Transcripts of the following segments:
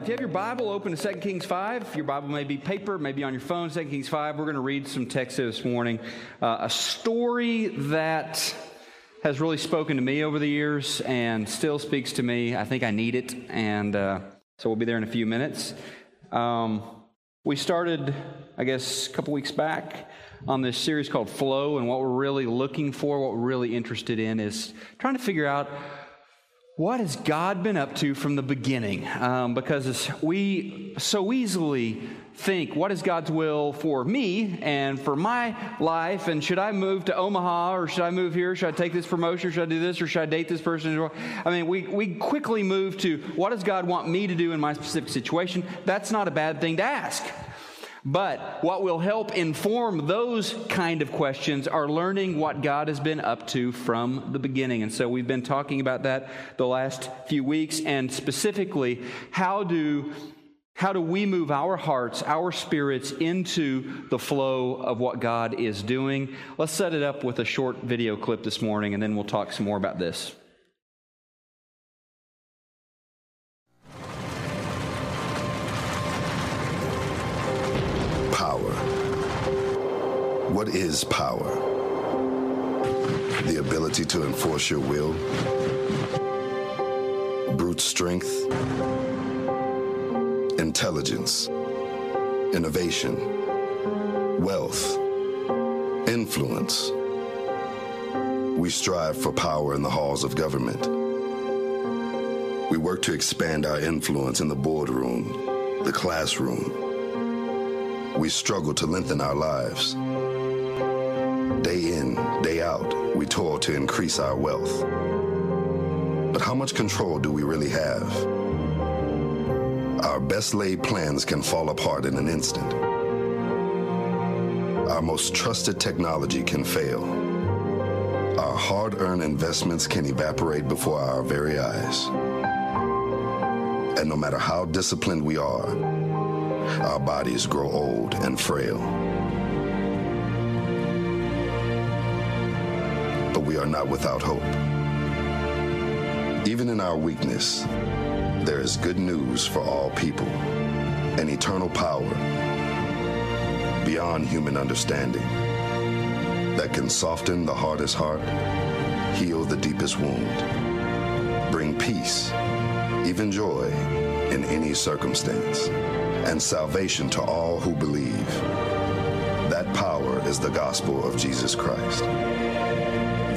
If you have your Bible, open to 2 Kings 5. Your Bible may be paper, maybe on your phone, 2 Kings 5. We're going to read some text this morning. Uh, a story that has really spoken to me over the years and still speaks to me. I think I need it, and uh, so we'll be there in a few minutes. Um, we started, I guess, a couple weeks back on this series called Flow, and what we're really looking for, what we're really interested in, is trying to figure out what has God been up to from the beginning? Um, because we so easily think, what is God's will for me and for my life? And should I move to Omaha or should I move here? Should I take this promotion? Should I do this or should I date this person? I mean, we, we quickly move to what does God want me to do in my specific situation? That's not a bad thing to ask. But what will help inform those kind of questions are learning what God has been up to from the beginning. And so we've been talking about that the last few weeks and specifically how do how do we move our hearts, our spirits into the flow of what God is doing? Let's set it up with a short video clip this morning and then we'll talk some more about this. What is power? The ability to enforce your will? Brute strength? Intelligence? Innovation? Wealth? Influence? We strive for power in the halls of government. We work to expand our influence in the boardroom, the classroom. We struggle to lengthen our lives. Day in, day out, we toil to increase our wealth. But how much control do we really have? Our best laid plans can fall apart in an instant. Our most trusted technology can fail. Our hard earned investments can evaporate before our very eyes. And no matter how disciplined we are, our bodies grow old and frail. But we are not without hope. Even in our weakness, there is good news for all people, an eternal power beyond human understanding that can soften the hardest heart, heal the deepest wound, bring peace, even joy in any circumstance, and salvation to all who believe. That power is the gospel of Jesus Christ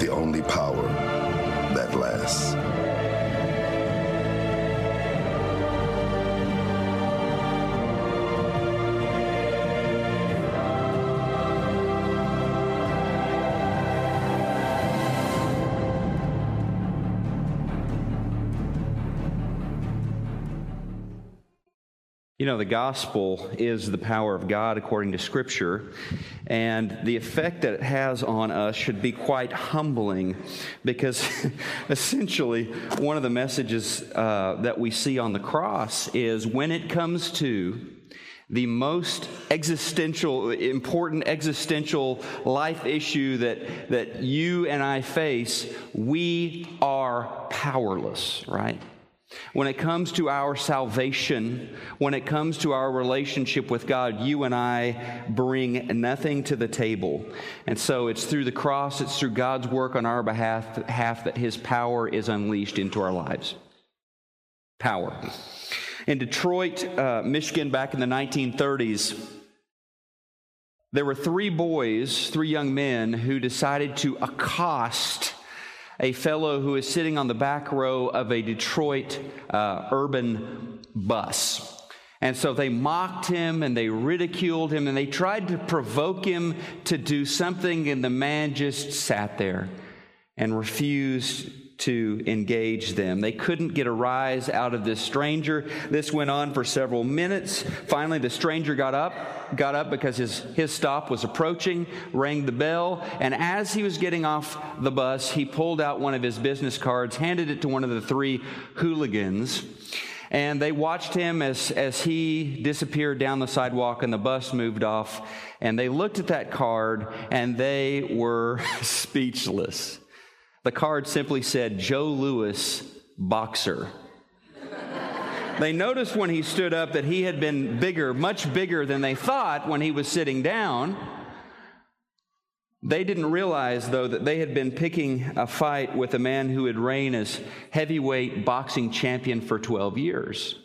the only power that lasts. You know, the gospel is the power of God according to Scripture, and the effect that it has on us should be quite humbling because essentially one of the messages uh, that we see on the cross is when it comes to the most existential, important existential life issue that, that you and I face, we are powerless, right? When it comes to our salvation, when it comes to our relationship with God, you and I bring nothing to the table. And so it's through the cross, it's through God's work on our behalf, that His power is unleashed into our lives. Power. In Detroit, uh, Michigan, back in the 1930s, there were three boys, three young men, who decided to accost a fellow who is sitting on the back row of a Detroit uh, urban bus. And so they mocked him and they ridiculed him and they tried to provoke him to do something, and the man just sat there and refused to engage them. They couldn't get a rise out of this stranger. This went on for several minutes. Finally, the stranger got up, got up because his, his stop was approaching, rang the bell, and as he was getting off the bus, he pulled out one of his business cards, handed it to one of the three hooligans. And they watched him as, as he disappeared down the sidewalk and the bus moved off. And they looked at that card and they were speechless. The card simply said, Joe Louis, boxer. they noticed when he stood up that he had been bigger, much bigger than they thought when he was sitting down. They didn't realize, though, that they had been picking a fight with a man who had reigned as heavyweight boxing champion for 12 years.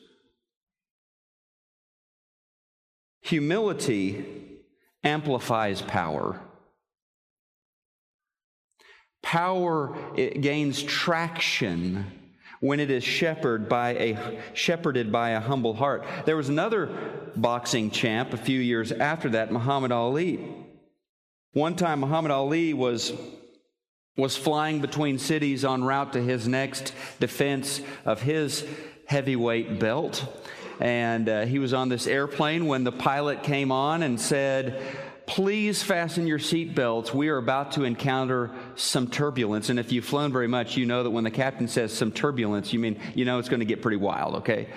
Humility amplifies power. Power gains traction when it is shepherded by a shepherded by a humble heart. There was another boxing champ a few years after that, Muhammad Ali. One time Muhammad Ali was was flying between cities en route to his next defense of his heavyweight belt. And uh, he was on this airplane when the pilot came on and said, Please fasten your seatbelts. We are about to encounter some turbulence. And if you've flown very much, you know that when the captain says some turbulence, you mean, you know, it's going to get pretty wild, okay?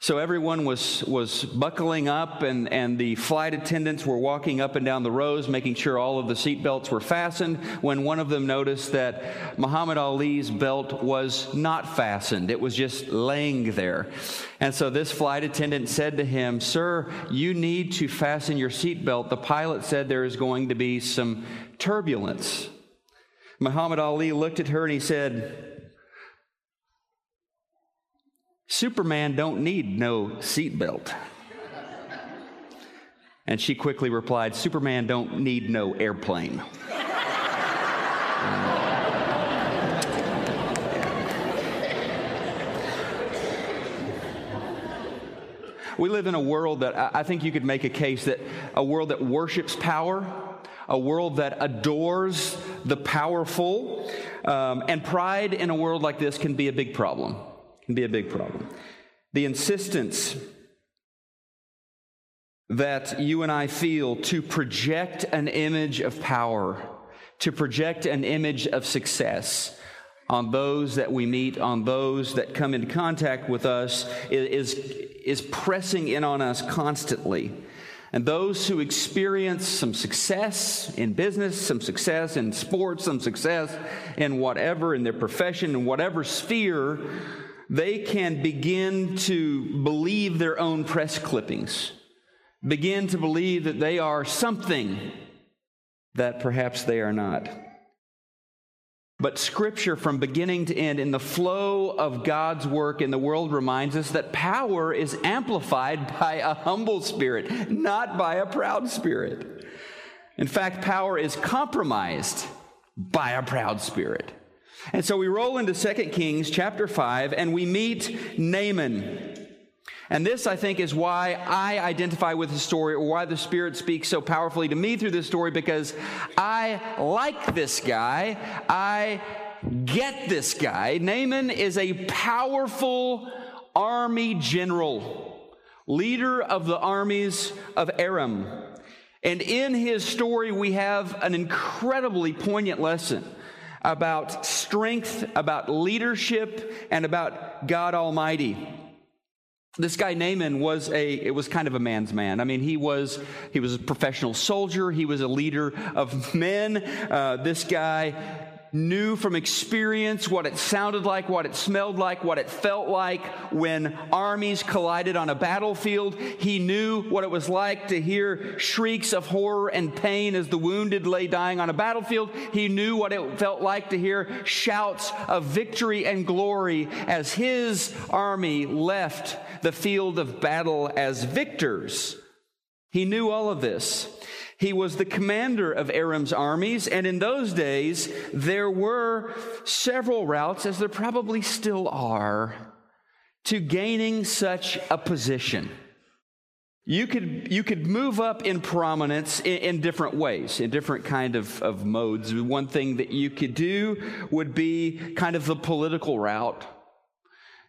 So everyone was, was buckling up, and, and the flight attendants were walking up and down the rows, making sure all of the seatbelts were fastened, when one of them noticed that Muhammad Ali's belt was not fastened. It was just laying there. And so this flight attendant said to him, Sir, you need to fasten your seatbelt. The pilot said there is going to be some turbulence. Muhammad Ali looked at her and he said, Superman don't need no seatbelt. And she quickly replied, Superman don't need no airplane. we live in a world that I think you could make a case that a world that worships power, a world that adores the powerful, um, and pride in a world like this can be a big problem can be a big problem. The insistence that you and I feel to project an image of power, to project an image of success on those that we meet, on those that come into contact with us, is, is pressing in on us constantly. And those who experience some success in business, some success in sports, some success in whatever, in their profession, in whatever sphere, they can begin to believe their own press clippings, begin to believe that they are something that perhaps they are not. But Scripture, from beginning to end, in the flow of God's work in the world, reminds us that power is amplified by a humble spirit, not by a proud spirit. In fact, power is compromised by a proud spirit. And so we roll into 2 Kings chapter 5 and we meet Naaman. And this, I think, is why I identify with the story or why the Spirit speaks so powerfully to me through this story because I like this guy. I get this guy. Naaman is a powerful army general, leader of the armies of Aram. And in his story, we have an incredibly poignant lesson about strength, about leadership, and about God Almighty. This guy Naaman was a it was kind of a man's man. I mean, he was he was a professional soldier. He was a leader of men. Uh, this guy knew from experience what it sounded like, what it smelled like, what it felt like when armies collided on a battlefield. He knew what it was like to hear shrieks of horror and pain as the wounded lay dying on a battlefield. He knew what it felt like to hear shouts of victory and glory as his army left the field of battle as victors. He knew all of this. He was the commander of Aram's armies, and in those days, there were several routes, as there probably still are, to gaining such a position. You could, you could move up in prominence in, in different ways, in different kind of, of modes. One thing that you could do would be kind of the political route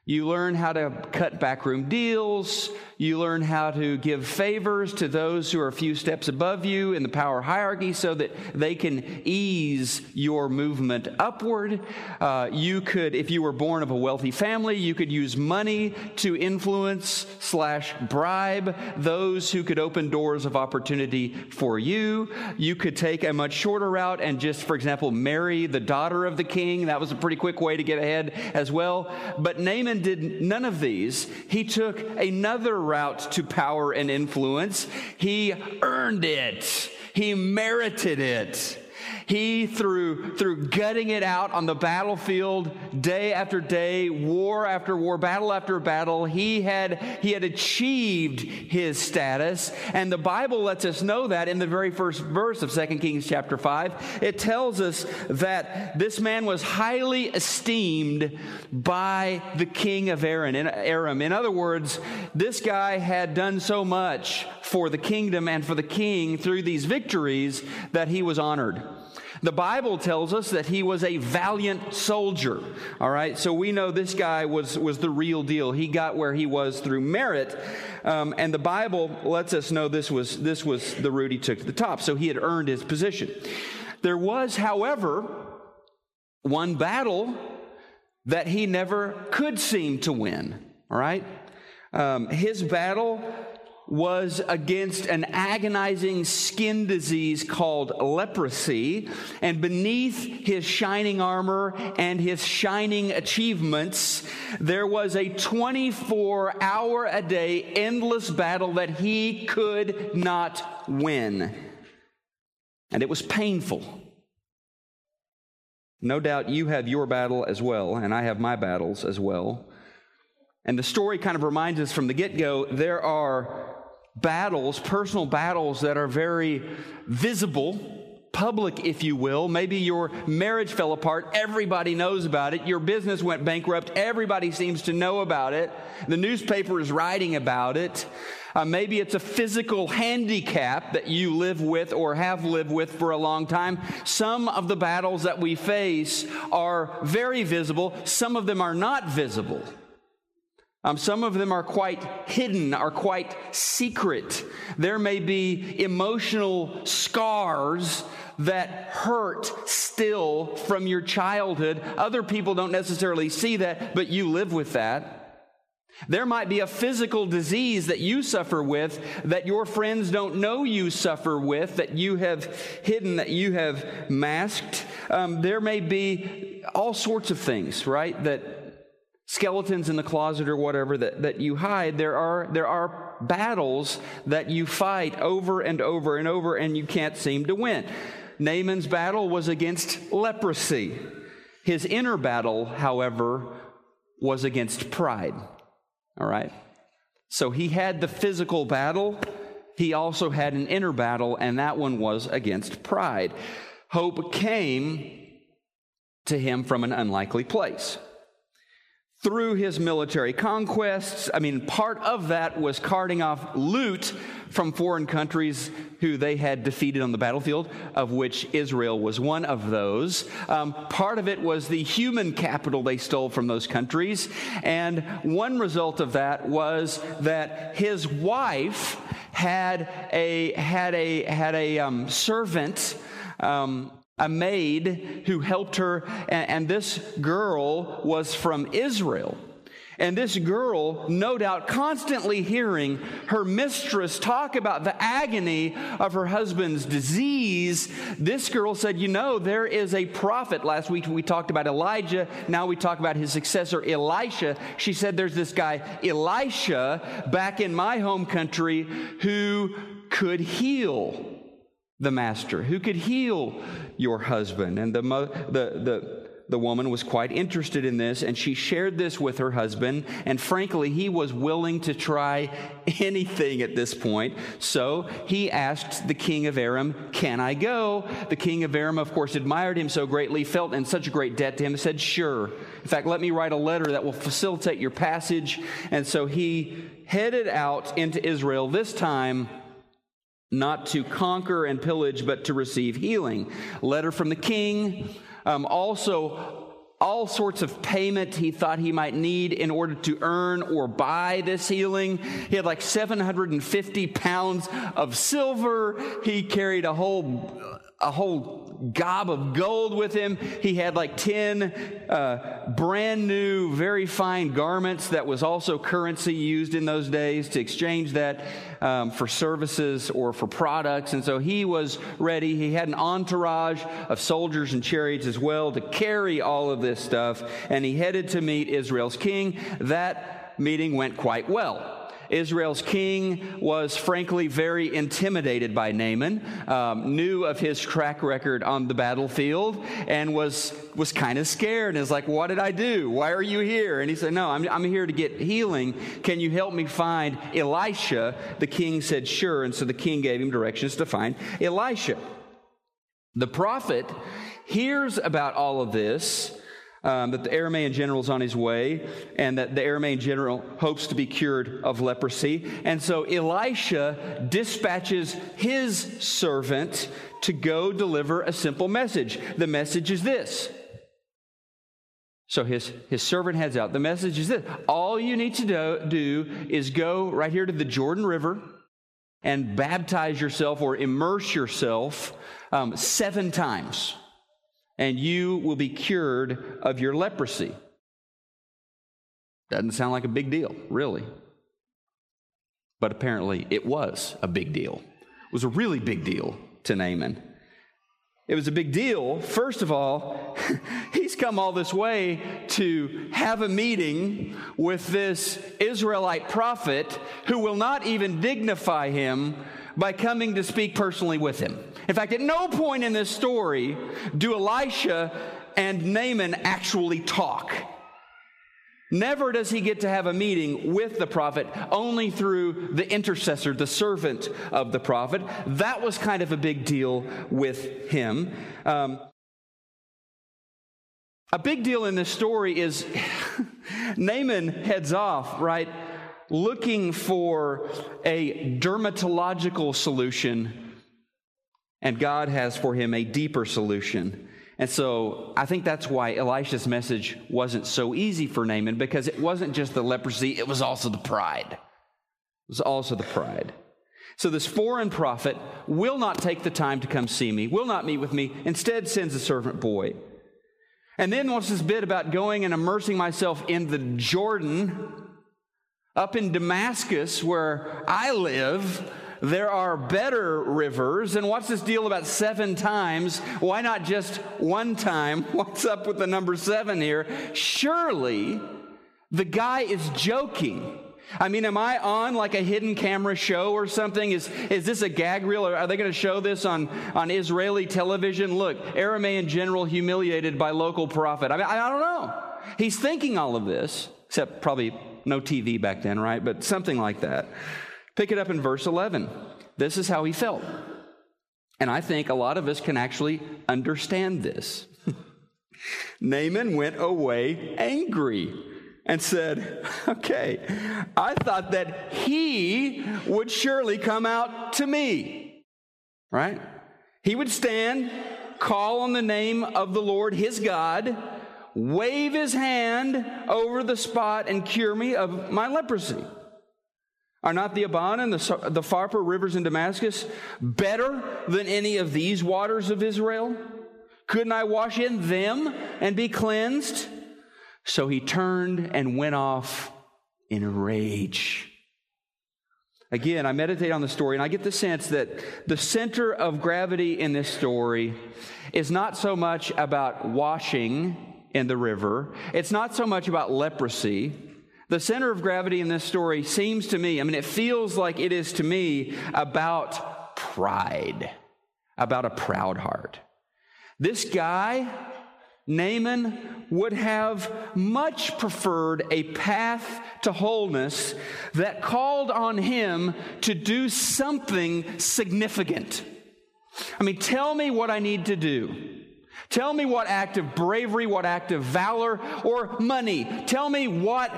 you learn how to cut backroom deals. You learn how to give favors to those who are a few steps above you in the power hierarchy so that they can ease your movement upward. Uh, you could, if you were born of a wealthy family, you could use money to influence slash bribe those who could open doors of opportunity for you. You could take a much shorter route and just, for example, marry the daughter of the king. That was a pretty quick way to get ahead as well. But Naaman Did none of these. He took another route to power and influence. He earned it. He merited it. He, through, through gutting it out on the battlefield day after day, war after war, battle after battle, he had, he had achieved his status. And the Bible lets us know that in the very first verse of 2 Kings chapter 5. It tells us that this man was highly esteemed by the king of Aaron, in Aram. In other words, this guy had done so much for the kingdom and for the king through these victories that he was honored. The Bible tells us that he was a valiant soldier. All right, so we know this guy was, was the real deal. He got where he was through merit. Um, and the Bible lets us know this was, this was the route he took to the top. So he had earned his position. There was, however, one battle that he never could seem to win. All right? Um, his battle was against an agonizing skin disease called leprosy. And beneath his shining armor and his shining achievements, there was a 24 hour a day endless battle that he could not win. And it was painful. No doubt you have your battle as well, and I have my battles as well. And the story kind of reminds us from the get go there are battles, personal battles that are very visible, public, if you will. Maybe your marriage fell apart. Everybody knows about it. Your business went bankrupt. Everybody seems to know about it. The newspaper is writing about it. Uh, maybe it's a physical handicap that you live with or have lived with for a long time. Some of the battles that we face are very visible. Some of them are not visible. Um, some of them are quite hidden, are quite secret. There may be emotional scars that hurt still from your childhood. Other people don't necessarily see that, but you live with that. There might be a physical disease that you suffer with that your friends don't know you suffer with, that you have hidden, that you have masked. Um, there may be all sorts of things, right, that skeletons in the closet or whatever that, that you hide, there are, there are battles that you fight over and over and over and you can't seem to win. Naaman's battle was against leprosy. His inner battle, however, was against pride. All right? So he had the physical battle, he also had an inner battle, and that one was against pride. Hope came to him from an unlikely place through his military conquests. I mean, part of that was carting off loot from foreign countries who they had defeated on the battlefield, of which Israel was one of those. Um, part of it was the human capital they stole from those countries. And one result of that was that his wife had a, had a, had a um, servant. Um, a maid who helped her, and, and this girl was from Israel. And this girl, no doubt, constantly hearing her mistress talk about the agony of her husband's disease, this girl said, You know, there is a prophet. Last week we talked about Elijah. Now we talk about his successor, Elisha. She said, There's this guy, Elisha, back in my home country who could heal the master who could heal your husband. And the, the, the, the woman was quite interested in this, and she shared this with her husband. And frankly, he was willing to try anything at this point. So he asked the king of Aram, Can I go? The king of Aram, of course, admired him so greatly, felt in such a great debt to him, said, Sure. In fact, let me write a letter that will facilitate your passage. And so he headed out into Israel, this time not to conquer and pillage, but to receive healing. Letter from the king. Um, also, all sorts of payment he thought he might need in order to earn or buy this healing. He had like 750 pounds of silver. He carried a whole a whole gob of gold with him. He had like 10 uh, brand new, very fine garments that was also currency used in those days to exchange that um, for services or for products. And so he was ready. He had an entourage of soldiers and chariots as well to carry all of this stuff. And he headed to meet Israel's king. That meeting went quite well. Israel's king was frankly very intimidated by Naaman, um, knew of his track record on the battlefield, and was, was kind of scared and is like, What did I do? Why are you here? And he said, No, I'm, I'm here to get healing. Can you help me find Elisha? The king said, Sure. And so the king gave him directions to find Elisha. The prophet hears about all of this um, that the Aramaean general is on his way and that the Aramaean general hopes to be cured of leprosy. And so Elisha dispatches his servant to go deliver a simple message. The message is this. So his, his servant heads out. The message is this all you need to do, do is go right here to the Jordan River and baptize yourself or immerse yourself um, seven times and you will be cured of your leprosy. Doesn't sound like a big deal, really. But apparently it was a big deal. It was a really big deal to Naaman. It was a big deal. First of all, he's come all this way to have a meeting with this Israelite prophet who will not even dignify him by coming to speak personally with him. In fact, at no point in this story do Elisha and Naaman actually talk. Never does he get to have a meeting with the prophet, only through the intercessor, the servant of the prophet. That was kind of a big deal with him. Um, a big deal in this story is Naaman heads off, right? Looking for a dermatological solution, and God has for him a deeper solution. And so I think that's why Elisha's message wasn't so easy for Naaman because it wasn't just the leprosy, it was also the pride. It was also the pride. So this foreign prophet will not take the time to come see me, will not meet with me, instead sends a servant boy. And then what's this bit about going and immersing myself in the Jordan? Up in Damascus, where I live, there are better rivers. And what's this deal about seven times? Why not just one time? What's up with the number seven here? Surely the guy is joking. I mean, am I on like a hidden camera show or something? Is, is this a gag reel? Or are they going to show this on, on Israeli television? Look, Aramaean general humiliated by local prophet. I mean, I don't know. He's thinking all of this, except probably no TV back then, right? But something like that. Pick it up in verse 11. This is how he felt. And I think a lot of us can actually understand this. Naaman went away angry and said, Okay, I thought that he would surely come out to me. Right? He would stand, call on the name of the Lord his God, wave his hand over the spot and cure me of my leprosy. Are not the Abana and the, the Pharpar rivers in Damascus better than any of these waters of Israel? Couldn't I wash in them and be cleansed? So he turned and went off in a rage. Again, I meditate on the story and I get the sense that the center of gravity in this story is not so much about washing in the river. It's not so much about leprosy. The center of gravity in this story seems to me, I mean, it feels like it is to me about pride, about a proud heart. This guy, Naaman, would have much preferred a path to wholeness that called on him to do something significant. I mean, tell me what I need to do. Tell me what act of bravery, what act of valor, or money. Tell me what,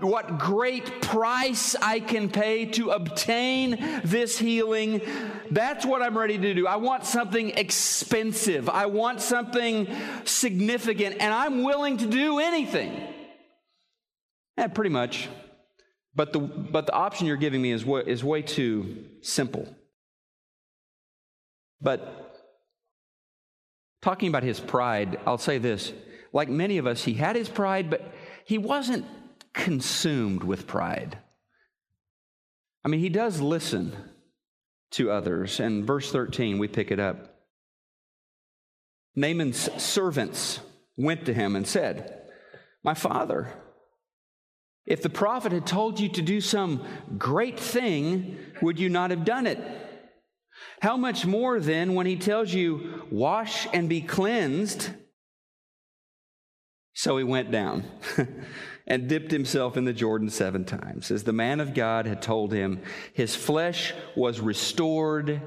what great price I can pay to obtain this healing. That's what I'm ready to do. I want something expensive. I want something significant, and I'm willing to do anything. Yeah, pretty much. But the, but the option you're giving me is, is way too simple. But talking about his pride, I'll say this. Like many of us, he had his pride, but he wasn't consumed with pride. I mean, he does listen to others. And verse 13, we pick it up. Naaman's servants went to him and said, My father, if the prophet had told you to do some great thing, would you not have done it? How much more then when he tells you, Wash and be cleansed? So he went down and dipped himself in the Jordan seven times. As the man of God had told him, his flesh was restored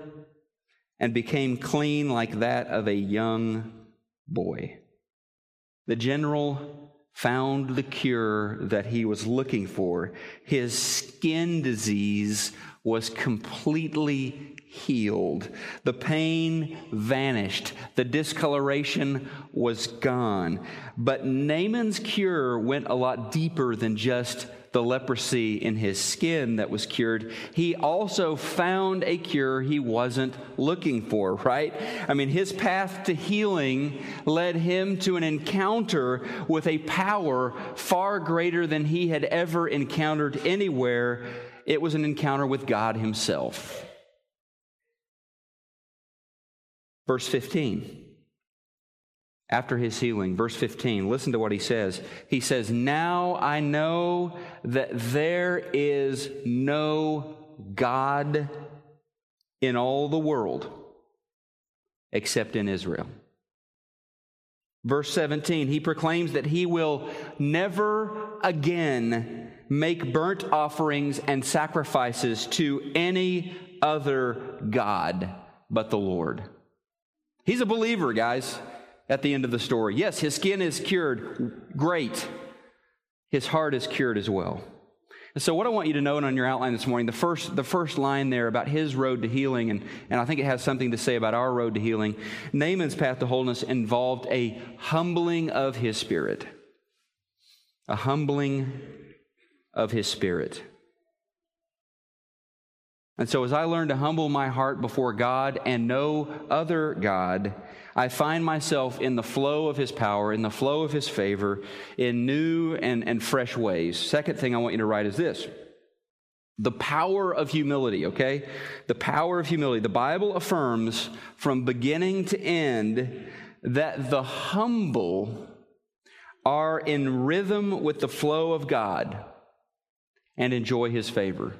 and became clean like that of a young boy. The general found the cure that he was looking for. His skin disease was completely healed. The pain vanished. The discoloration was gone. But Naaman's cure went a lot deeper than just the leprosy in his skin that was cured, he also found a cure he wasn't looking for, right? I mean, his path to healing led him to an encounter with a power far greater than he had ever encountered anywhere. It was an encounter with God Himself. Verse 15 after his healing. Verse 15, listen to what he says. He says, Now I know that there is no God in all the world except in Israel. Verse 17, he proclaims that he will never again make burnt offerings and sacrifices to any other God but the Lord. He's a believer, guys at the end of the story. Yes, his skin is cured. Great. His heart is cured as well. And so, what I want you to note on your outline this morning, the first, the first line there about his road to healing, and, and I think it has something to say about our road to healing. Naaman's path to wholeness involved a humbling of his spirit. A humbling of his spirit. And so, as I learn to humble my heart before God and no other God, I find myself in the flow of His power, in the flow of His favor, in new and, and fresh ways. Second thing I want you to write is this the power of humility, okay? The power of humility. The Bible affirms from beginning to end that the humble are in rhythm with the flow of God and enjoy His favor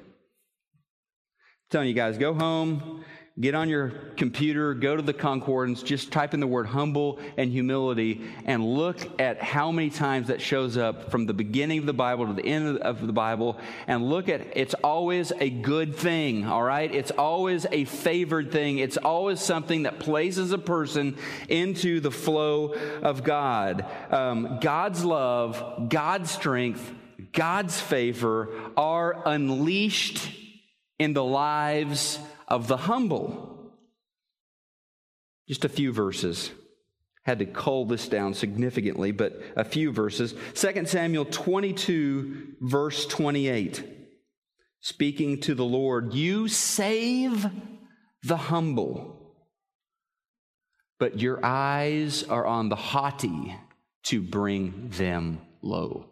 telling you guys, go home, get on your computer, go to the concordance, just type in the word humble and humility, and look at how many times that shows up from the beginning of the Bible to the end of the Bible, and look at it's always a good thing, all right? It's always a favored thing. It's always something that places a person into the flow of God. Um, God's love, God's strength, God's favor are unleashed in the lives of the humble. Just a few verses. Had to cull this down significantly, but a few verses. 2 Samuel 22, verse 28. Speaking to the Lord, you save the humble, but your eyes are on the haughty to bring them low.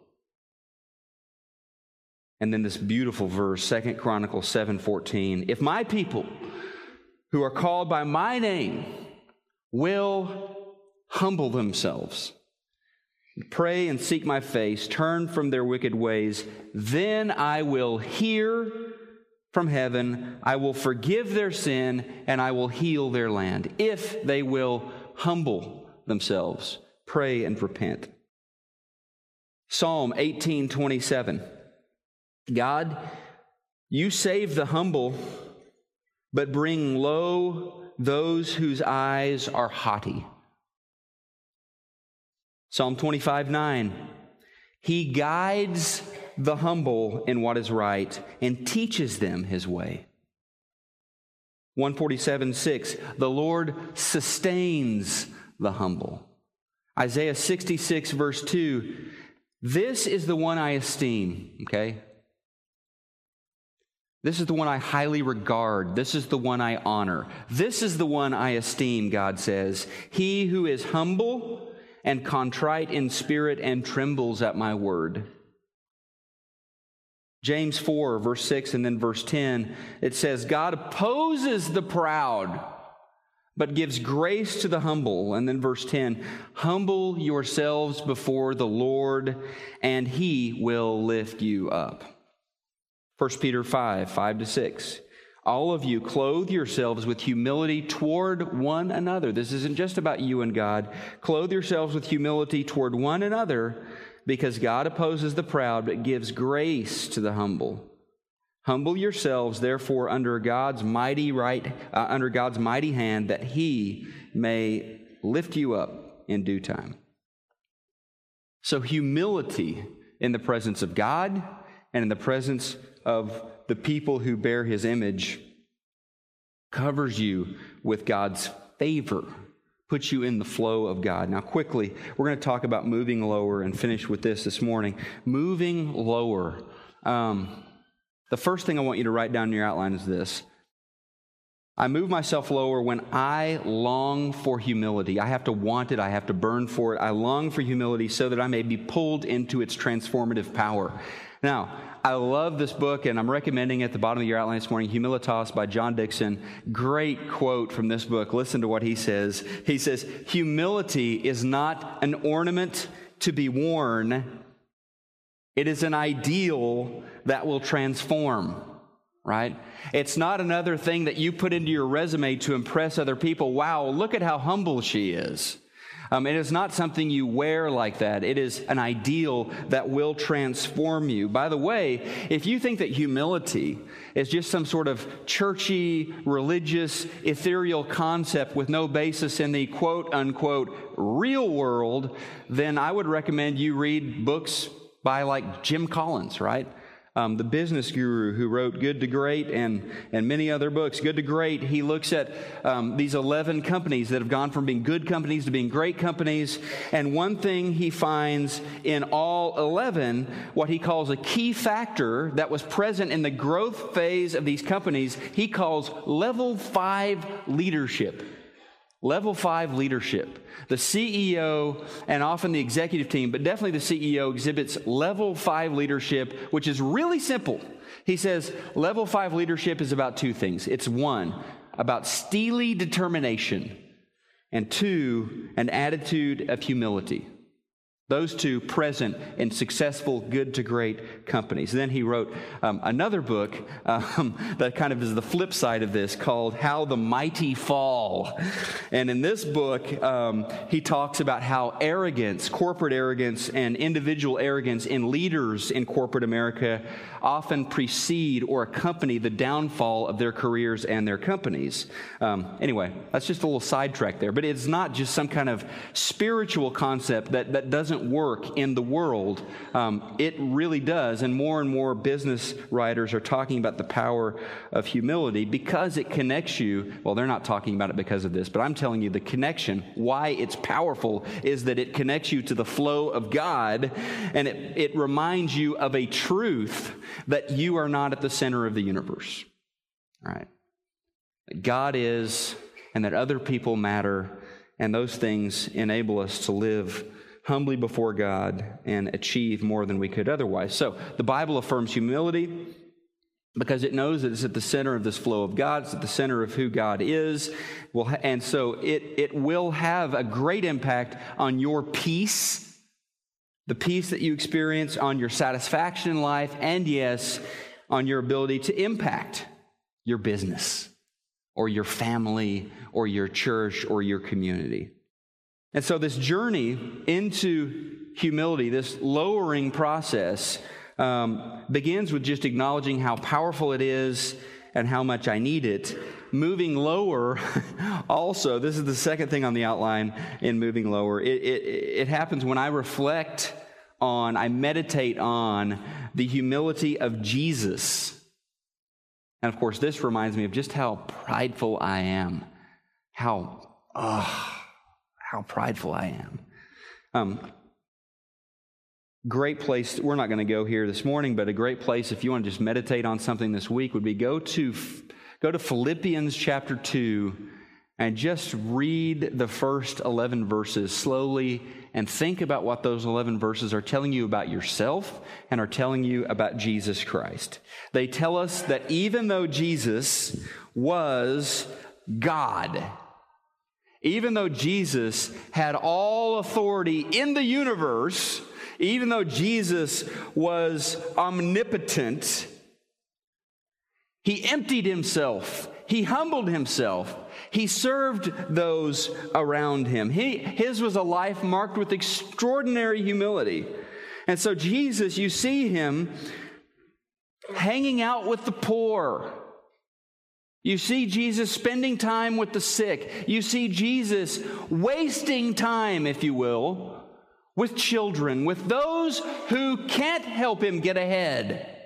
And then this beautiful verse, Second Chronicles 7:14. If my people who are called by my name will humble themselves, pray and seek my face, turn from their wicked ways, then I will hear from heaven, I will forgive their sin, and I will heal their land, if they will humble themselves, pray and repent. Psalm 1827. God, you save the humble, but bring low those whose eyes are haughty. Psalm 25 9. He guides the humble in what is right and teaches them his way. 147 6. The Lord sustains the humble. Isaiah 66, verse 2. This is the one I esteem, okay? This is the one I highly regard. This is the one I honor. This is the one I esteem, God says. He who is humble and contrite in spirit and trembles at my word. James 4, verse 6, and then verse 10, it says, God opposes the proud, but gives grace to the humble. And then verse 10, humble yourselves before the Lord, and he will lift you up. 1 Peter 5, 5 to 6. All of you clothe yourselves with humility toward one another. This isn't just about you and God. Clothe yourselves with humility toward one another because God opposes the proud but gives grace to the humble. Humble yourselves therefore under God's mighty right uh, under God's mighty hand that he may lift you up in due time. So humility in the presence of God and in the presence of the people who bear his image covers you with God's favor puts you in the flow of God. Now, quickly, we're going to talk about moving lower and finish with this this morning. Moving lower. Um, the first thing I want you to write down in your outline is this I move myself lower when I long for humility. I have to want it, I have to burn for it. I long for humility so that I may be pulled into its transformative power. Now, I love this book, and I'm recommending at the bottom of your outline this morning Humilitas by John Dickson. Great quote from this book. Listen to what he says. He says, Humility is not an ornament to be worn, it is an ideal that will transform right? It's not another thing that you put into your resume to impress other people. Wow, look at how humble she is. Um, it is not something you wear like that. It is an ideal that will transform you. By the way, if you think that humility is just some sort of churchy, religious, ethereal concept with no basis in the quote unquote real world, then I would recommend you read books by like Jim Collins, right? Um, the business guru who wrote Good to Great and, and many other books. Good to Great, he looks at um, these 11 companies that have gone from being good companies to being great companies. And one thing he finds in all 11, what he calls a key factor that was present in the growth phase of these companies, he calls level five leadership. Level five leadership. The CEO and often the executive team, but definitely the CEO exhibits level five leadership, which is really simple. He says level five leadership is about two things. It's one, about steely determination, and two, an attitude of humility. Those two present in successful, good to great companies. Then he wrote um, another book um, that kind of is the flip side of this called How the Mighty Fall. And in this book, um, he talks about how arrogance, corporate arrogance, and individual arrogance in leaders in corporate America often precede or accompany the downfall of their careers and their companies. Um, anyway, that's just a little sidetrack there. But it's not just some kind of spiritual concept that, that doesn't doesn't work in the world. Um, it really does. And more and more business writers are talking about the power of humility because it connects you. Well, they're not talking about it because of this, but I'm telling you the connection, why it's powerful, is that it connects you to the flow of God and it, it reminds you of a truth that you are not at the center of the universe. Right. God is, and that other people matter, and those things enable us to live humbly before God and achieve more than we could otherwise. So the Bible affirms humility because it knows that it's at the center of this flow of God, it's at the center of who God is. And so it, it will have a great impact on your peace, the peace that you experience, on your satisfaction in life, and yes, on your ability to impact your business or your family or your church or your community. And so, this journey into humility, this lowering process, um, begins with just acknowledging how powerful it is and how much I need it. Moving lower, also, this is the second thing on the outline in moving lower. It, it, it happens when I reflect on, I meditate on the humility of Jesus. And of course, this reminds me of just how prideful I am. How, ugh how prideful I am. Um, great place, we're not going to go here this morning, but a great place if you want to just meditate on something this week would be go to, go to Philippians chapter 2 and just read the first 11 verses slowly and think about what those 11 verses are telling you about yourself and are telling you about Jesus Christ. They tell us that even though Jesus was God, even though Jesus had all authority in the universe, even though Jesus was omnipotent, he emptied himself, he humbled himself, he served those around him. He, his was a life marked with extraordinary humility. And so, Jesus, you see him hanging out with the poor. You see Jesus spending time with the sick. You see Jesus wasting time, if you will, with children, with those who can't help him get ahead,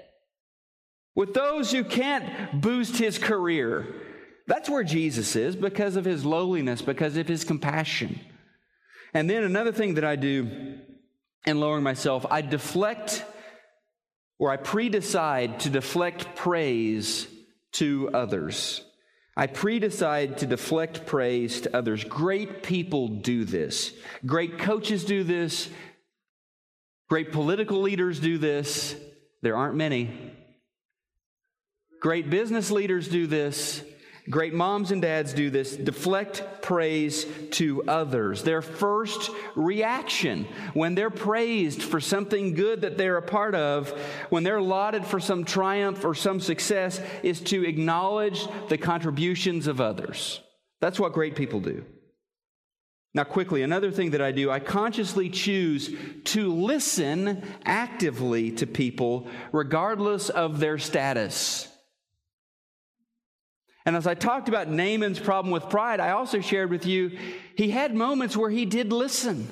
with those who can't boost his career. That's where Jesus is because of his lowliness, because of his compassion. And then another thing that I do in lowering myself, I deflect or I predecide to deflect praise to others. I predecide to deflect praise to others. Great people do this. Great coaches do this. Great political leaders do this. There aren't many. Great business leaders do this. Great moms and dads do this deflect praise to others. Their first reaction when they're praised for something good that they're a part of, when they're lauded for some triumph or some success, is to acknowledge the contributions of others. That's what great people do. Now, quickly, another thing that I do, I consciously choose to listen actively to people regardless of their status. And as I talked about Naaman's problem with pride, I also shared with you he had moments where he did listen.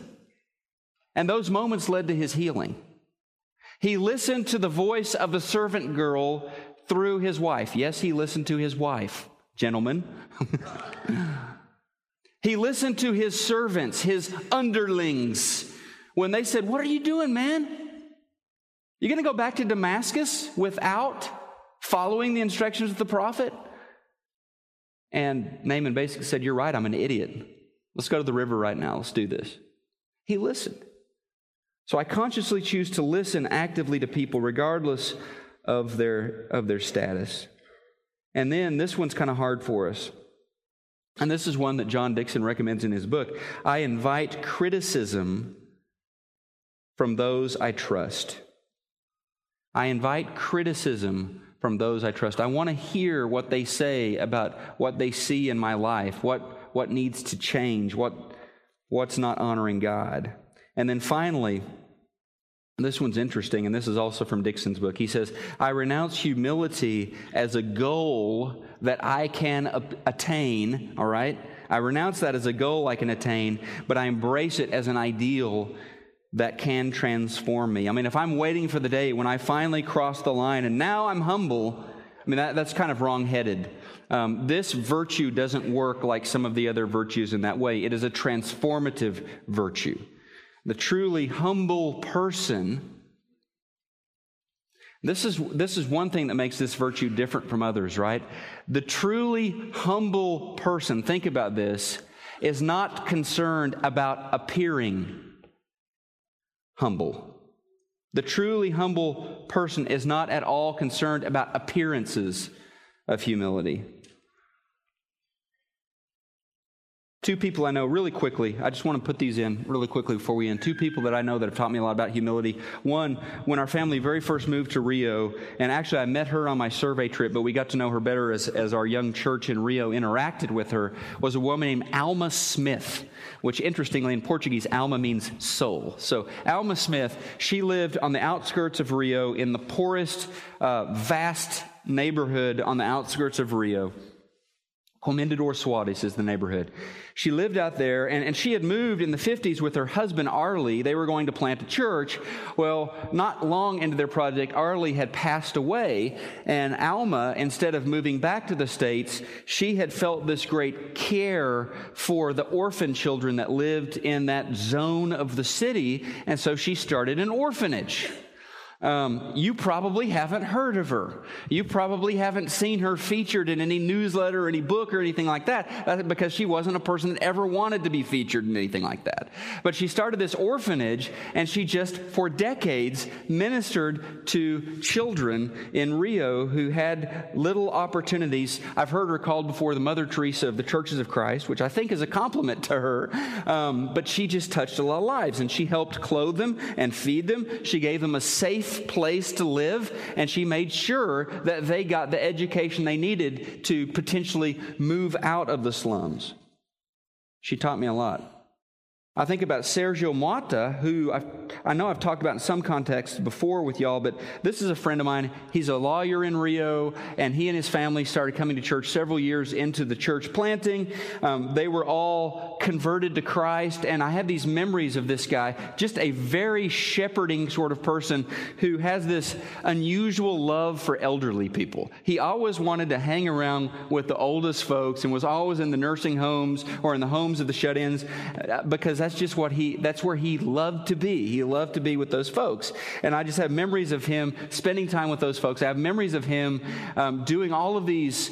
And those moments led to his healing. He listened to the voice of the servant girl through his wife. Yes, he listened to his wife, gentlemen. he listened to his servants, his underlings, when they said, What are you doing, man? You're going to go back to Damascus without following the instructions of the prophet? And Naaman basically said, You're right, I'm an idiot. Let's go to the river right now. Let's do this. He listened. So I consciously choose to listen actively to people regardless of their, of their status. And then this one's kind of hard for us. And this is one that John Dickson recommends in his book. I invite criticism from those I trust. I invite criticism from those I trust. I want to hear what they say about what they see in my life, what, what needs to change, what, what's not honoring God. And then finally, this one's interesting, and this is also from Dickson's book. He says, I renounce humility as a goal that I can attain, all right? I renounce that as a goal I can attain, but I embrace it as an ideal that can transform me. I mean, if I'm waiting for the day when I finally cross the line and now I'm humble, I mean, that, that's kind of wrongheaded. Um, this virtue doesn't work like some of the other virtues in that way. It is a transformative virtue. The truly humble person, this is, this is one thing that makes this virtue different from others, right? The truly humble person, think about this, is not concerned about appearing humble. The truly humble person is not at all concerned about appearances of humility. Two people I know really quickly, I just want to put these in really quickly before we end. Two people that I know that have taught me a lot about humility. One, when our family very first moved to Rio, and actually I met her on my survey trip, but we got to know her better as, as our young church in Rio interacted with her, was a woman named Alma Smith, which interestingly in Portuguese, Alma means soul. So Alma Smith, she lived on the outskirts of Rio in the poorest, uh, vast neighborhood on the outskirts of Rio Comendador Soares is the neighborhood. She lived out there, and, and she had moved in the 50s with her husband, Arlie. They were going to plant a church. Well, not long into their project, Arlie had passed away, and Alma, instead of moving back to the States, she had felt this great care for the orphan children that lived in that zone of the city, and so she started an orphanage. Um, you probably haven't heard of her. You probably haven't seen her featured in any newsletter or any book or anything like that because she wasn't a person that ever wanted to be featured in anything like that. But she started this orphanage and she just, for decades, ministered to children in Rio who had little opportunities. I've heard her called before the Mother Teresa of the Churches of Christ, which I think is a compliment to her. Um, but she just touched a lot of lives and she helped clothe them and feed them. She gave them a safe place to live, and she made sure that they got the education they needed to potentially move out of the slums. She taught me a lot. I think about Sergio Mota, who I've, i know I've talked about in some contexts before with y'all, but this is a friend of mine. He's a lawyer in Rio, and he and his family started coming to church several years into the church planting. Um, they were all converted to Christ, and I have these memories of this guy, just a very shepherding sort of person who has this unusual love for elderly people. He always wanted to hang around with the oldest folks and was always in the nursing homes or in the homes of the shut ins uh, because that's just what he, that's where he loved to be. He loved to be with those folks. And I just have memories of him spending time with those folks. I have memories of him um, doing all of these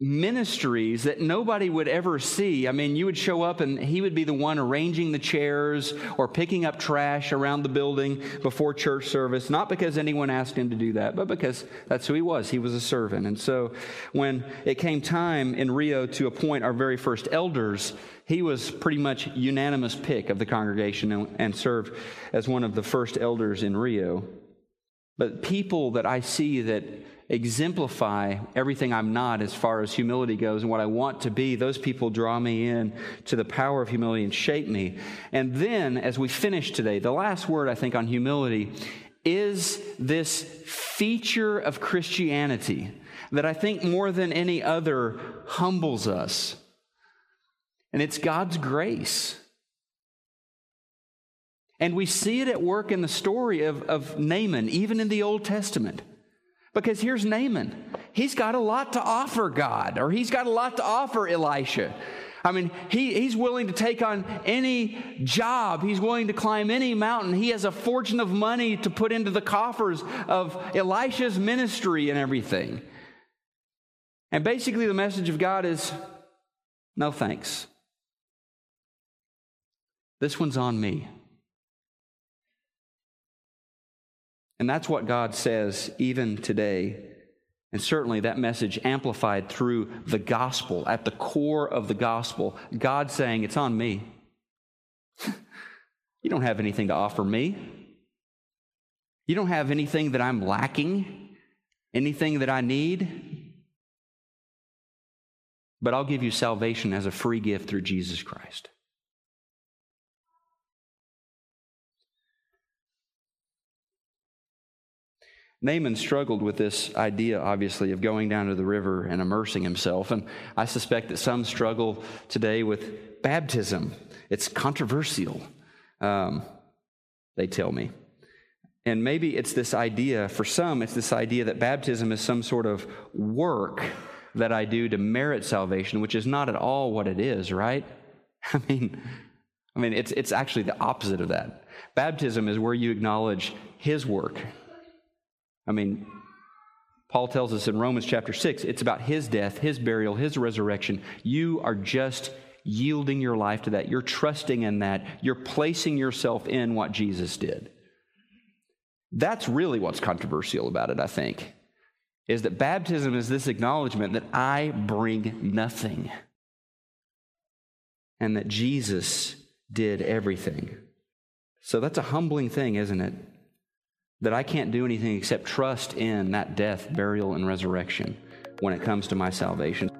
ministries that nobody would ever see. I mean, you would show up and he would be the one arranging the chairs or picking up trash around the building before church service, not because anyone asked him to do that, but because that's who he was. He was a servant. And so when it came time in Rio to appoint our very first elders, he was pretty much unanimous pick of the congregation and, served as one of the first elders in Rio. But people that I see that exemplify everything I'm not as far as humility goes and what I want to be, those people draw me in to the power of humility and shape me. And then, as we finish today, the last word I think on humility is this feature of Christianity that I think more than any other humbles us. And it's God's grace. And we see it at work in the story of, of Naaman, even in the Old Testament. Because here's Naaman. He's got a lot to offer God, or he's got a lot to offer Elisha. I mean, he, he's willing to take on any job. He's willing to climb any mountain. He has a fortune of money to put into the coffers of Elisha's ministry and everything. And basically, the message of God is no thanks. This one's on me. And that's what God says even today. And certainly that message amplified through the gospel, at the core of the gospel, God saying, It's on me. you don't have anything to offer me. You don't have anything that I'm lacking, anything that I need. But I'll give you salvation as a free gift through Jesus Christ. Naaman struggled with this idea, obviously, of going down to the river and immersing himself. And I suspect that some struggle today with baptism. It's controversial, um, they tell me. And maybe it's this idea, for some, it's this idea that baptism is some sort of work that I do to merit salvation, which is not at all what it is, right? I mean, I mean, it's, it's actually the opposite of that. Baptism is where you acknowledge His work I mean, Paul tells us in Romans chapter 6, it's about his death, his burial, his resurrection. You are just yielding your life to that. You're trusting in that. You're placing yourself in what Jesus did. That's really what's controversial about it, I think, is that baptism is this acknowledgement that I bring nothing and that Jesus did everything. So that's a humbling thing, isn't it? That I can't do anything except trust in that death, burial, and resurrection when it comes to my salvation.